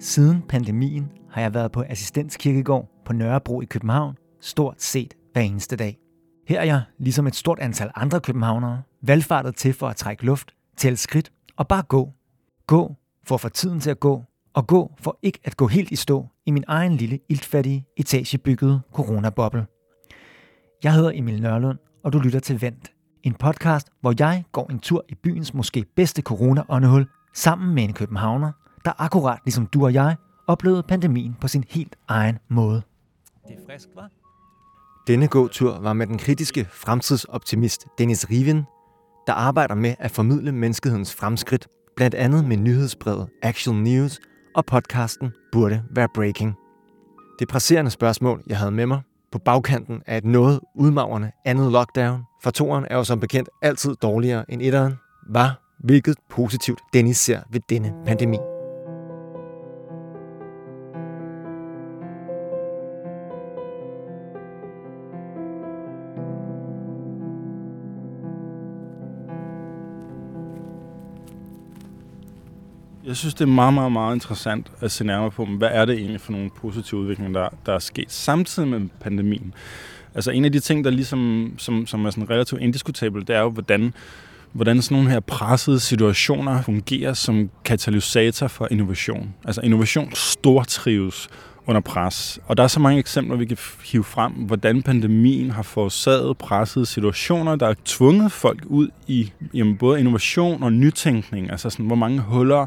Siden pandemien har jeg været på Assistenskirkegård på Nørrebro i København stort set hver eneste dag. Her er jeg, ligesom et stort antal andre københavnere, valgfartet til for at trække luft, tælle skridt og bare gå. Gå for at få tiden til at gå, og gå for ikke at gå helt i stå i min egen lille iltfattige, etagebyggede coronaboble. Jeg hedder Emil Nørlund, og du lytter til Vent, en podcast, hvor jeg går en tur i byens måske bedste corona-åndehul sammen med en københavner, der akkurat ligesom du og jeg oplevede pandemien på sin helt egen måde. Det er frisk, var? Denne gåtur var med den kritiske fremtidsoptimist Dennis Riven, der arbejder med at formidle menneskehedens fremskridt, blandt andet med nyhedsbrevet Actual News og podcasten Burde Være Breaking. Det presserende spørgsmål, jeg havde med mig, på bagkanten af et noget udmagrende andet lockdown, for toeren er jo som bekendt altid dårligere end etteren, var, hvilket positivt Dennis ser ved denne pandemi. Jeg synes, det er meget, meget, meget interessant at se nærmere på, hvad er det egentlig for nogle positive udviklinger, der, der er sket samtidig med pandemien. Altså en af de ting, der ligesom, som, som er sådan relativt indiskutabel, det er jo, hvordan, hvordan sådan nogle her pressede situationer fungerer som katalysator for innovation. Altså innovation stortrives under pres. Og der er så mange eksempler, vi kan hive frem, hvordan pandemien har forårsaget pressede situationer, der har tvunget folk ud i jamen, både innovation og nytænkning. Altså sådan, hvor mange huller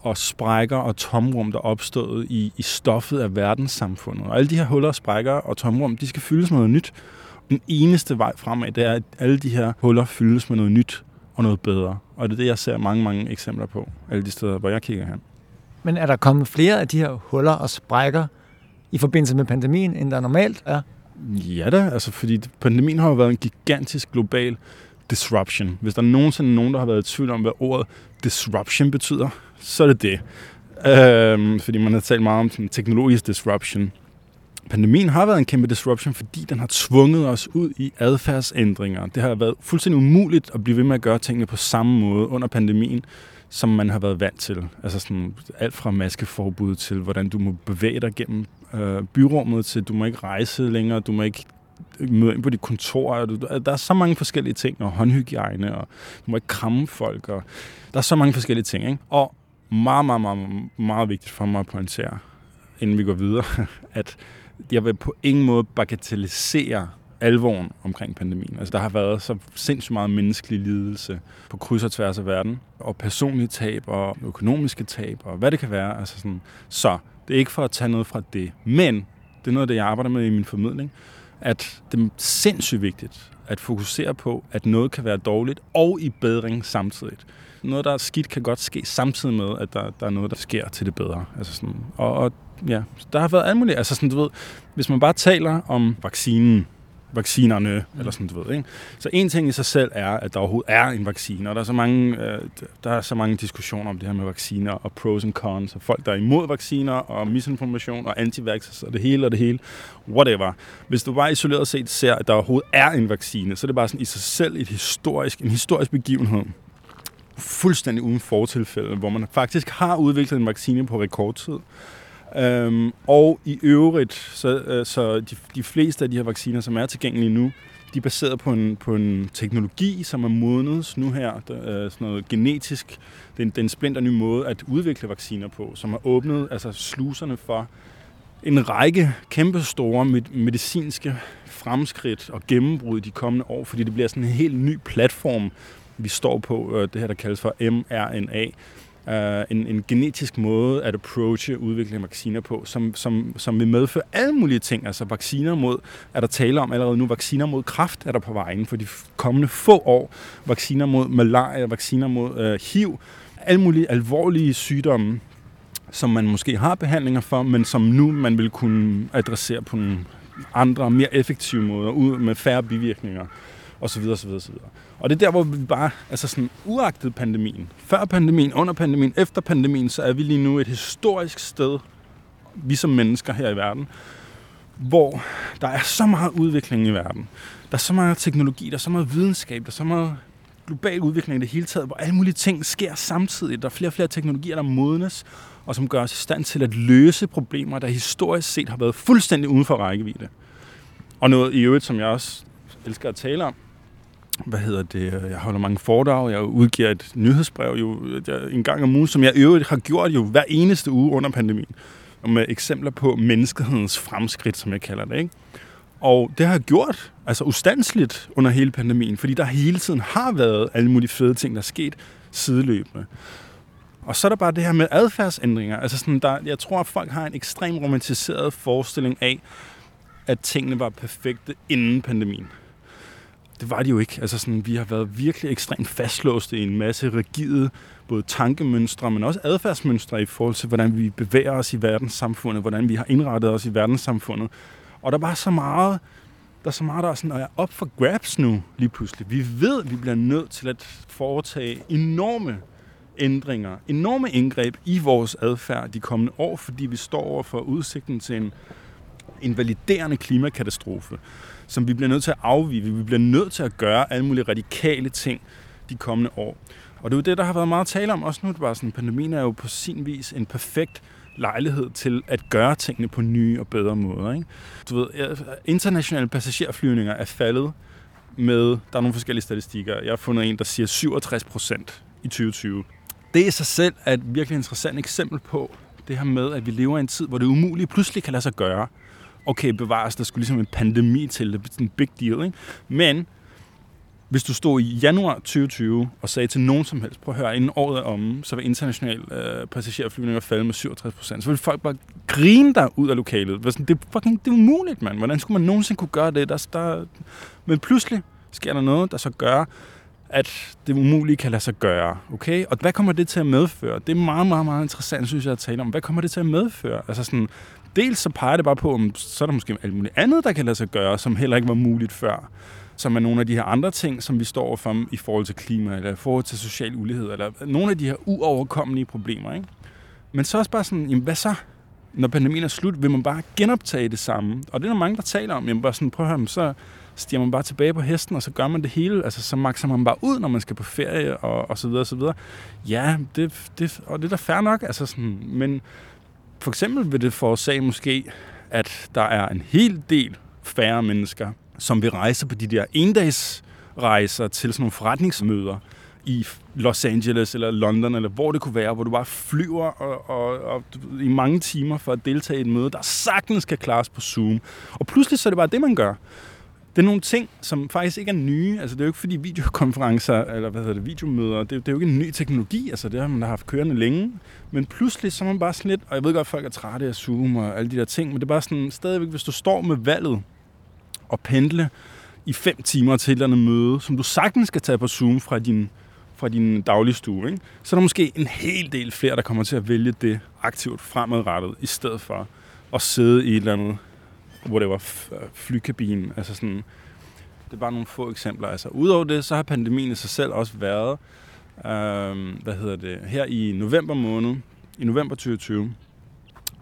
og sprækker og tomrum, der er opstået i, i stoffet af verdenssamfundet. Og alle de her huller, og sprækker og tomrum, de skal fyldes med noget nyt. Den eneste vej fremad, det er, at alle de her huller fyldes med noget nyt og noget bedre. Og det er det, jeg ser mange, mange eksempler på, alle de steder, hvor jeg kigger hen. Men er der kommet flere af de her huller og sprækker i forbindelse med pandemien, end der normalt er? Ja da, altså fordi pandemien har jo været en gigantisk global disruption. Hvis der er nogensinde nogen, der har været i tvivl om, hvad ordet disruption betyder, så er det det. Øhm, fordi man har talt meget om sådan, teknologisk disruption. Pandemien har været en kæmpe disruption, fordi den har tvunget os ud i adfærdsændringer. Det har været fuldstændig umuligt at blive ved med at gøre tingene på samme måde under pandemien, som man har været vant til. Altså sådan alt fra maskeforbud til, hvordan du må bevæge dig gennem øh, byrummet, til du må ikke rejse længere, du må ikke øh, møde ind på dit kontor. Du, der er så mange forskellige ting, og håndhygiejne, og du må ikke kramme folk, og der er så mange forskellige ting. Ikke? Og meget, meget, meget, meget vigtigt for mig at pointere, inden vi går videre, at jeg vil på ingen måde bagatellisere alvoren omkring pandemien. Altså, der har været så sindssygt meget menneskelig lidelse på kryds og tværs af verden, og personlige tab og økonomiske tab, og hvad det kan være. Altså sådan, så det er ikke for at tage noget fra det, men det er noget af det, jeg arbejder med i min formidling, at det er sindssygt vigtigt at fokusere på, at noget kan være dårligt og i bedring samtidig. Noget, der er skidt, kan godt ske samtidig med, at der, der er noget, der sker til det bedre. Altså sådan, og, og ja, der har været alt muligt. Altså sådan, du ved, hvis man bare taler om vaccinen, vaccinerne, mm. eller sådan, du ved. Ikke? Så en ting i sig selv er, at der overhovedet er en vaccine, og der er så mange, øh, der er så mange diskussioner om det her med vacciner, og pros and cons, og folk, der er imod vacciner, og misinformation, og anti og det hele og det hele, whatever. Hvis du bare isoleret set ser, at der overhovedet er en vaccine, så er det bare sådan i sig selv et historisk, en historisk begivenhed, fuldstændig uden fortilfælde, hvor man faktisk har udviklet en vaccine på rekordtid. Øhm, og i øvrigt, så, øh, så de, de fleste af de her vacciner, som er tilgængelige nu, de er baseret på en, på en teknologi, som er modnet nu her, der, øh, sådan noget genetisk. Det er, en, det er en splinter ny måde at udvikle vacciner på, som har åbnet altså sluserne for en række kæmpe store med, medicinske fremskridt og gennembrud de kommende år, fordi det bliver sådan en helt ny platform, vi står på, øh, det her, der kaldes for mRNA. Uh, en, en genetisk måde at approache udvikling af vacciner på, som, som, som vil medføre alle mulige ting. Altså vacciner mod, er der tale om allerede nu, vacciner mod kræft er der på vej inden for de kommende få år. Vacciner mod malaria, vacciner mod uh, HIV, alle mulige alvorlige sygdomme, som man måske har behandlinger for, men som nu man vil kunne adressere på nogle andre, mere effektive måder, ud med færre bivirkninger og så videre Og det er der, hvor vi bare, altså sådan uagtet pandemien, før pandemien, under pandemien, efter pandemien, så er vi lige nu et historisk sted, vi som mennesker her i verden, hvor der er så meget udvikling i verden. Der er så meget teknologi, der er så meget videnskab, der er så meget global udvikling i det hele taget, hvor alle mulige ting sker samtidig. Der er flere og flere teknologier, der modnes, og som gør os i stand til at løse problemer, der historisk set har været fuldstændig uden for rækkevidde. Og noget i øvrigt, som jeg også elsker at tale om, hvad hedder det, jeg holder mange foredrag, jeg udgiver et nyhedsbrev jo øh, en gang om ugen, som jeg i øvrigt har gjort jo hver eneste uge under pandemien, med eksempler på menneskehedens fremskridt, som jeg kalder det. Ikke? Og det har jeg gjort altså ustandsligt under hele pandemien, fordi der hele tiden har været alle mulige fede ting, der er sket sideløbende. Og så er der bare det her med adfærdsændringer. Altså sådan, der, jeg tror, at folk har en ekstrem romantiseret forestilling af, at tingene var perfekte inden pandemien. Det var de jo ikke. Altså sådan, vi har været virkelig ekstremt fastlåste i en masse rigide både tankemønstre, men også adfærdsmønstre i forhold til, hvordan vi bevæger os i verdenssamfundet, hvordan vi har indrettet os i verdenssamfundet. Og der var så meget, der er så meget, der er sådan, er op for grabs nu lige pludselig. Vi ved, at vi bliver nødt til at foretage enorme ændringer, enorme indgreb i vores adfærd de kommende år, fordi vi står over for udsigten til en invaliderende klimakatastrofe, som vi bliver nødt til at afvige. Vi bliver nødt til at gøre alle mulige radikale ting de kommende år. Og det er jo det, der har været meget tale om også nu. Det var sådan, pandemien er jo på sin vis en perfekt lejlighed til at gøre tingene på nye og bedre måder. Ikke? Du ved, internationale passagerflyvninger er faldet med, der er nogle forskellige statistikker. Jeg har fundet en, der siger 67 procent i 2020. Det i sig selv er et virkelig interessant eksempel på det her med, at vi lever i en tid, hvor det umulige pludselig kan lade sig gøre. Okay, bevares, der skulle ligesom en pandemi til, det er en big deal, ikke? Men hvis du stod i januar 2020 og sagde til nogen som helst, prøv at høre, inden året er omme, så vil international øh, passagerflyvninger falde med 67 procent. Så vil folk bare grine der ud af lokalet. Det er fucking det er umuligt, mand. Hvordan skulle man nogensinde kunne gøre det? Der, der... Men pludselig sker der noget, der så gør, at det umulige kan lade sig gøre. Okay? Og hvad kommer det til at medføre? Det er meget, meget, meget interessant, synes jeg, at tale om. Hvad kommer det til at medføre? Altså sådan, dels så peger det bare på, om så er der måske alt muligt andet, der kan lade sig gøre, som heller ikke var muligt før som er nogle af de her andre ting, som vi står overfor i forhold til klima, eller i forhold til social ulighed, eller nogle af de her uoverkommelige problemer. Ikke? Men så også bare sådan, jamen hvad så? Når pandemien er slut, vil man bare genoptage det samme. Og det er der mange, der taler om. Jamen bare sådan, prøv at høre, så stiger man bare tilbage på hesten, og så gør man det hele. Altså, så makser man bare ud, når man skal på ferie, og, og så videre, og så videre. Ja, det, det, og det er da fair nok. Altså sådan, men for eksempel vil det forårsage måske, at der er en hel del færre mennesker, som vil rejse på de der endagsrejser til sådan nogle forretningsmøder i Los Angeles eller London, eller hvor det kunne være, hvor du bare flyver og, og, og, i mange timer for at deltage i et møde, der sagtens kan klares på Zoom. Og pludselig så er det bare det, man gør. Det er nogle ting, som faktisk ikke er nye. Altså, det er jo ikke fordi videokonferencer, eller hvad hedder det, videomøder, det, det er jo ikke en ny teknologi. Altså, det har man haft kørende længe. Men pludselig, så er man bare sådan lidt, og jeg ved godt, at folk er trætte af Zoom og alle de der ting, men det er bare sådan, stadigvæk, hvis du står med valget, og pendle i fem timer til et eller andet møde, som du sagtens skal tage på Zoom fra din, fra din daglige stue, ikke? så er der måske en hel del flere, der kommer til at vælge det aktivt fremadrettet, i stedet for at sidde i et eller andet, hvor det var flykabinen. Altså sådan, det er bare nogle få eksempler. Altså, Udover det, så har pandemien i sig selv også været, øh, hvad hedder det, her i november måned, i november 2020,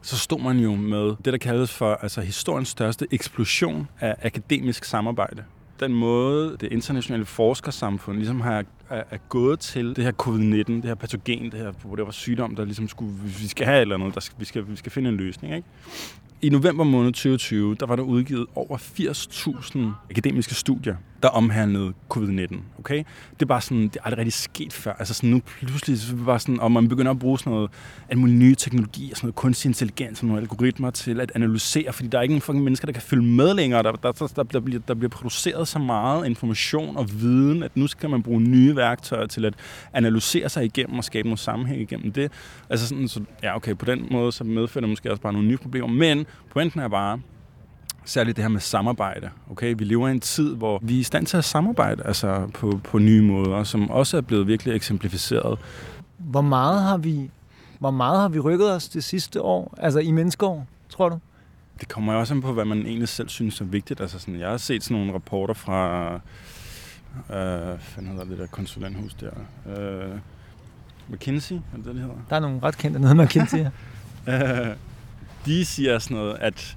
så stod man jo med det, der kaldes for altså, historiens største eksplosion af akademisk samarbejde. Den måde, det internationale forskersamfund ligesom har er, er gået til det her covid-19, det her patogen, det her, hvor det var sygdom, der ligesom skulle, vi skal have et eller andet, der skal, vi, skal, vi skal finde en løsning. Ikke? I november måned 2020, der var der udgivet over 80.000 akademiske studier, der omhandlede covid-19. Okay? Det er bare sådan, det er aldrig rigtig sket før. Altså sådan nu pludselig, så var sådan, og man begynder at bruge sådan noget, alle mulige nye teknologier, sådan noget kunstig intelligens og nogle algoritmer til at analysere, fordi der er ikke nogen fucking mennesker, der kan følge med længere. Der, der, der, der, bliver, der bliver produceret så meget information og viden, at nu skal man bruge nye værktøjer til at analysere sig igennem og skabe noget sammenhæng igennem det. Altså sådan, så, ja okay, på den måde så medfører det måske også bare nogle nye problemer, men pointen er bare, særligt det her med samarbejde. Okay? Vi lever i en tid, hvor vi er i stand til at samarbejde altså på, på nye måder, som også er blevet virkelig eksemplificeret. Hvor meget har vi, hvor meget har vi rykket os det sidste år, altså i menneskeår, tror du? Det kommer jo også an på, hvad man egentlig selv synes er vigtigt. Altså sådan, jeg har set sådan nogle rapporter fra, øh, hvad hedder det der konsulenthus der? Øh, McKinsey, er det det, hedder? Der er nogle ret kendte noget, McKinsey. de siger sådan noget, at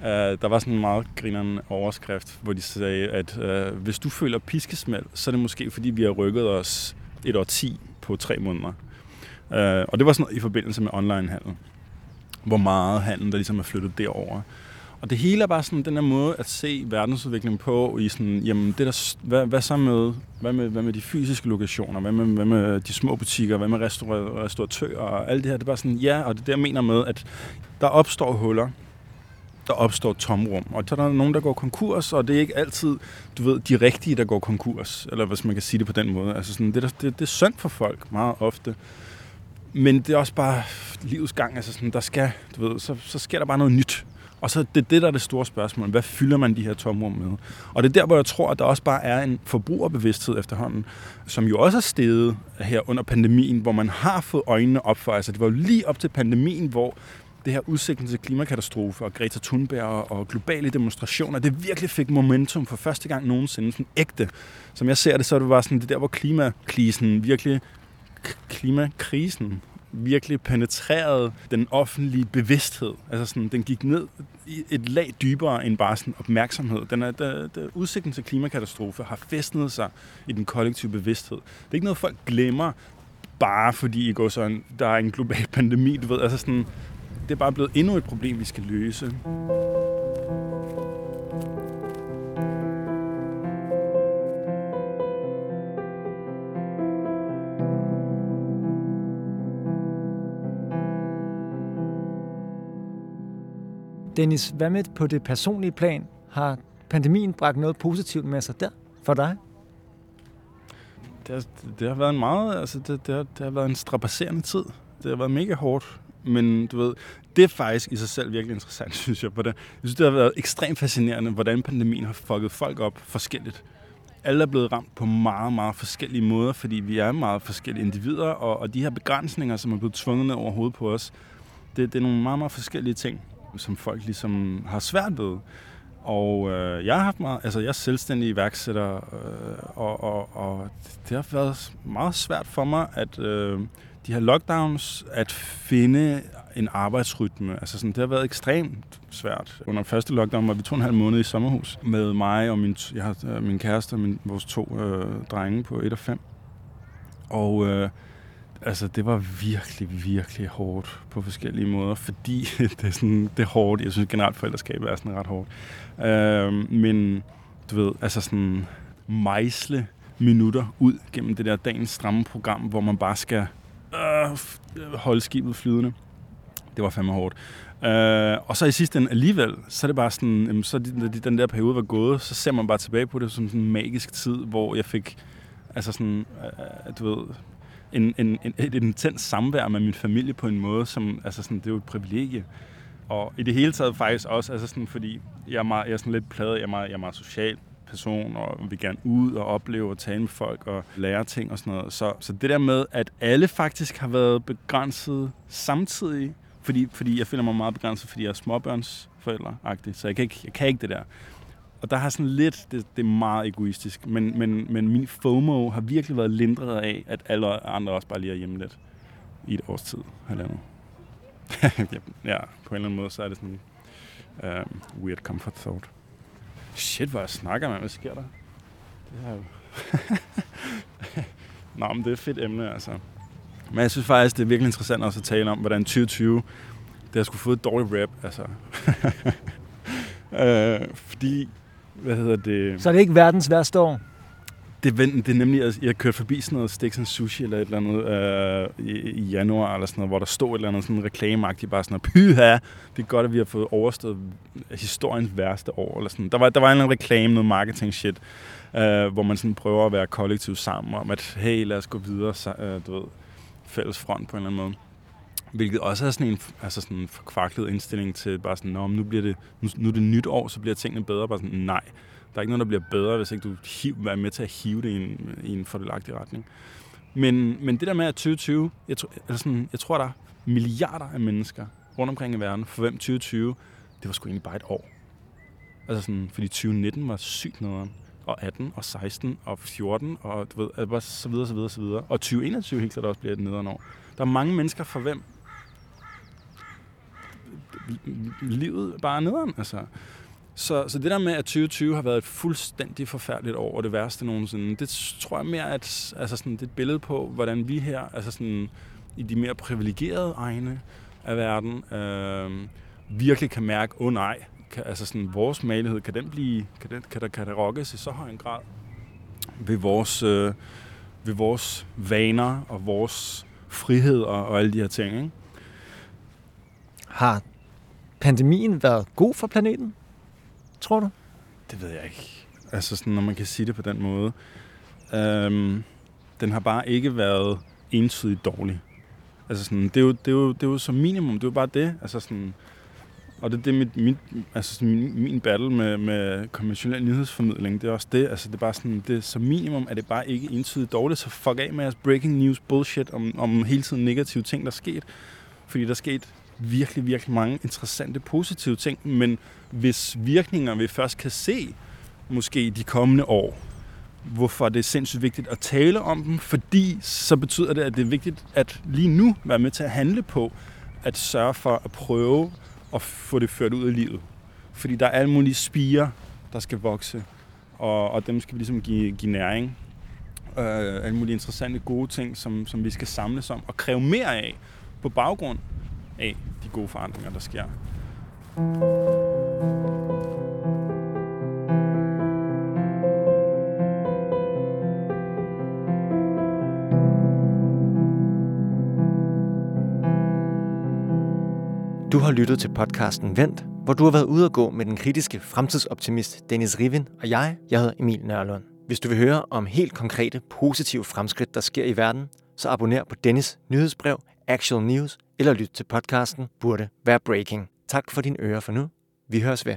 Uh, der var sådan en meget grinerende overskrift, hvor de sagde, at uh, hvis du føler piskesmæld, så er det måske fordi, vi har rykket os et år 10 på tre måneder. Uh, og det var sådan noget i forbindelse med onlinehandel. Hvor meget handel, der ligesom er flyttet derover. Og det hele er bare sådan den her måde at se verdensudviklingen på i sådan, jamen det der, hvad, hvad så med, hvad med, hvad med de fysiske lokationer, hvad med, hvad med de små butikker, hvad med restaur- restauratører og alt det her. Det er bare sådan, ja, og det der jeg mener med, at der opstår huller, der opstår tomrum. Og så er der nogen, der går konkurs, og det er ikke altid, du ved, de rigtige, der går konkurs. Eller hvis man kan sige det på den måde. Altså sådan, det, det, det er synd for folk meget ofte. Men det er også bare livets gang. Altså sådan, der skal, du ved, så, så sker der bare noget nyt. Og så det er det, der er det store spørgsmål. Hvad fylder man de her tomrum med? Og det er der, hvor jeg tror, at der også bare er en forbrugerbevidsthed efterhånden, som jo også er steget her under pandemien, hvor man har fået øjnene op for. Altså det var jo lige op til pandemien, hvor det her udsigten til klimakatastrofe og Greta Thunberg og globale demonstrationer, det virkelig fik momentum for første gang nogensinde, sådan ægte. Som jeg ser det, så er det bare sådan, det der, hvor klimakrisen virkelig klimakrisen virkelig penetrerede den offentlige bevidsthed. Altså sådan, den gik ned i et lag dybere end bare sådan opmærksomhed. Den er, der, der, udsigten til klimakatastrofe har festnet sig i den kollektive bevidsthed. Det er ikke noget, folk glemmer, bare fordi I går sådan, der er en global pandemi. Du ved, altså sådan, det er bare blevet endnu et problem, vi skal løse. Dennis, hvad med på det personlige plan? Har pandemien bragt noget positivt med sig der for dig? Det har, det har været en meget, altså det, det, har, det har været en strapasserende tid. Det har været mega hårdt, men du ved, det er faktisk i sig selv virkelig interessant, synes jeg. Hvordan, det. Jeg synes, det har været ekstremt fascinerende, hvordan pandemien har fucket folk op forskelligt. Alle er blevet ramt på meget, meget forskellige måder, fordi vi er meget forskellige individer, og, og de her begrænsninger, som er blevet tvunget ned over hovedet på os, det, det er nogle meget, meget forskellige ting som folk ligesom har svært ved. Og øh, jeg har haft meget, altså jeg er selvstændig iværksætter, øh, og, og, og det har været meget svært for mig, at øh, de her lockdowns, at finde en arbejdsrytme. Altså sådan, det har været ekstremt svært. Under første lockdown var vi to og en halv måned i sommerhus med mig og min, jeg har, øh, min kæreste og min, vores to øh, drenge på 1 og 5. Og øh, altså, det var virkelig, virkelig hårdt på forskellige måder, fordi det er, sådan, det er hårdt. Jeg synes generelt, forældreskabet er sådan ret hårdt. Øh, men du ved, altså sådan mejsle minutter ud gennem det der dagens stramme program, hvor man bare skal øh, øh, holde skibet flydende. Det var fandme hårdt. Øh, og så i sidste ende alligevel, så er det bare sådan, jamen, så de, den der periode var gået, så ser man bare tilbage på det som sådan en magisk tid, hvor jeg fik, altså sådan, øh, øh du ved, en, en, en, et intens samvær med min familie på en måde, som, altså sådan, det er jo et privilegie. Og i det hele taget faktisk også, altså sådan, fordi jeg er, meget, jeg er sådan lidt pladet, jeg er meget, jeg er meget social person, og vil gerne ud og opleve og tale med folk og lære ting og sådan noget. Så, så det der med, at alle faktisk har været begrænset samtidig, fordi, fordi jeg føler mig meget begrænset, fordi jeg er småbørnsforældre så jeg kan, ikke, jeg kan ikke det der. Og der har sådan lidt, det, det er meget egoistisk, men, men, men min FOMO har virkelig været lindret af, at alle andre også bare lige er hjemme lidt i et års tid, halvandet. ja, på en eller anden måde, så er det sådan um, weird comfort thought. Shit, hvor jeg snakker, man. Hvad sker der? Det er jo... Nå, men det er et fedt emne, altså. Men jeg synes faktisk, det er virkelig interessant også at tale om, hvordan 2020, det har skulle fået et dårligt rap, altså. øh, fordi hvad hedder det? Så er det ikke verdens værste år? Det, det er nemlig, at jeg kørte forbi sådan noget Sticks and Sushi eller et eller andet øh, i, i, januar, eller sådan noget, hvor der stod et eller andet sådan reklameagtigt, bare sådan pyha, det er godt, at vi har fået overstået historiens værste år, eller sådan. Der var, der var en eller anden reklame, noget marketing shit, øh, hvor man sådan prøver at være kollektiv sammen om, at hey, lad os gå videre, så, øh, du ved, fælles front på en eller anden måde. Hvilket også er sådan en altså sådan en forkvaklet indstilling til bare sådan, nu bliver det, nu, nu er det nyt år, så bliver tingene bedre. Bare sådan, nej, der er ikke noget, der bliver bedre, hvis ikke du hiv, er med til at hive det i en, i en fordelagtig retning. Men, men det der med, at 2020, jeg, tror, altså sådan, jeg tror, der er milliarder af mennesker rundt omkring i verden, for hvem 2020, det var sgu egentlig bare et år. Altså sådan, fordi 2019 var sygt noget og 18, og 16, og 14, og du ved, altså så videre, så videre, så videre. Og 2021 helt klart også bliver et nederen år. Der er mange mennesker, for hvem livet bare nederen. Altså. Så, så det der med, at 2020 har været et fuldstændig forfærdeligt år, og det værste nogensinde, det tror jeg mere, at altså sådan, det er et billede på, hvordan vi her, altså sådan, i de mere privilegerede egne af verden, øh, virkelig kan mærke, åh oh, nej, kan, altså sådan, vores malighed, kan den blive, kan, den, kan, der, kan der rokkes i så høj en grad ved vores, øh, ved vores vaner og vores frihed og, og alle de her ting. Ikke? Har pandemien været god for planeten, tror du? Det ved jeg ikke. Altså sådan, når man kan sige det på den måde. Øhm, den har bare ikke været entydigt dårlig. Altså sådan, det er jo, det er jo, det er jo som minimum, det er jo bare det. Altså sådan, og det, det er mit, mit, altså sådan, min, min battle med, med konventionel nyhedsformidling. Det er også det. Altså det er bare sådan, det, som minimum er det bare ikke entydigt dårligt. Så fuck af med jeres breaking news bullshit om, om hele tiden negative ting, der er sket. Fordi der er sket virkelig, virkelig mange interessante, positive ting. Men hvis virkninger vi først kan se, måske de kommende år, hvorfor det er sindssygt vigtigt at tale om dem, fordi så betyder det, at det er vigtigt at lige nu være med til at handle på, at sørge for at prøve at få det ført ud i livet. Fordi der er alle mulige spiger, der skal vokse, og, og dem skal vi ligesom give, give næring. Øh, alle mulige interessante, gode ting, som, som vi skal samles om og kræve mere af på baggrund af de gode forandringer, der sker. Du har lyttet til podcasten Vent, hvor du har været ude at gå med den kritiske fremtidsoptimist Dennis Rivin og jeg, jeg hedder Emil Nørlund. Hvis du vil høre om helt konkrete, positive fremskridt, der sker i verden, så abonner på Dennis nyhedsbrev, Actual News, eller lyt til podcasten Burde Være Breaking. Tak for din øre for nu. Vi høres ved.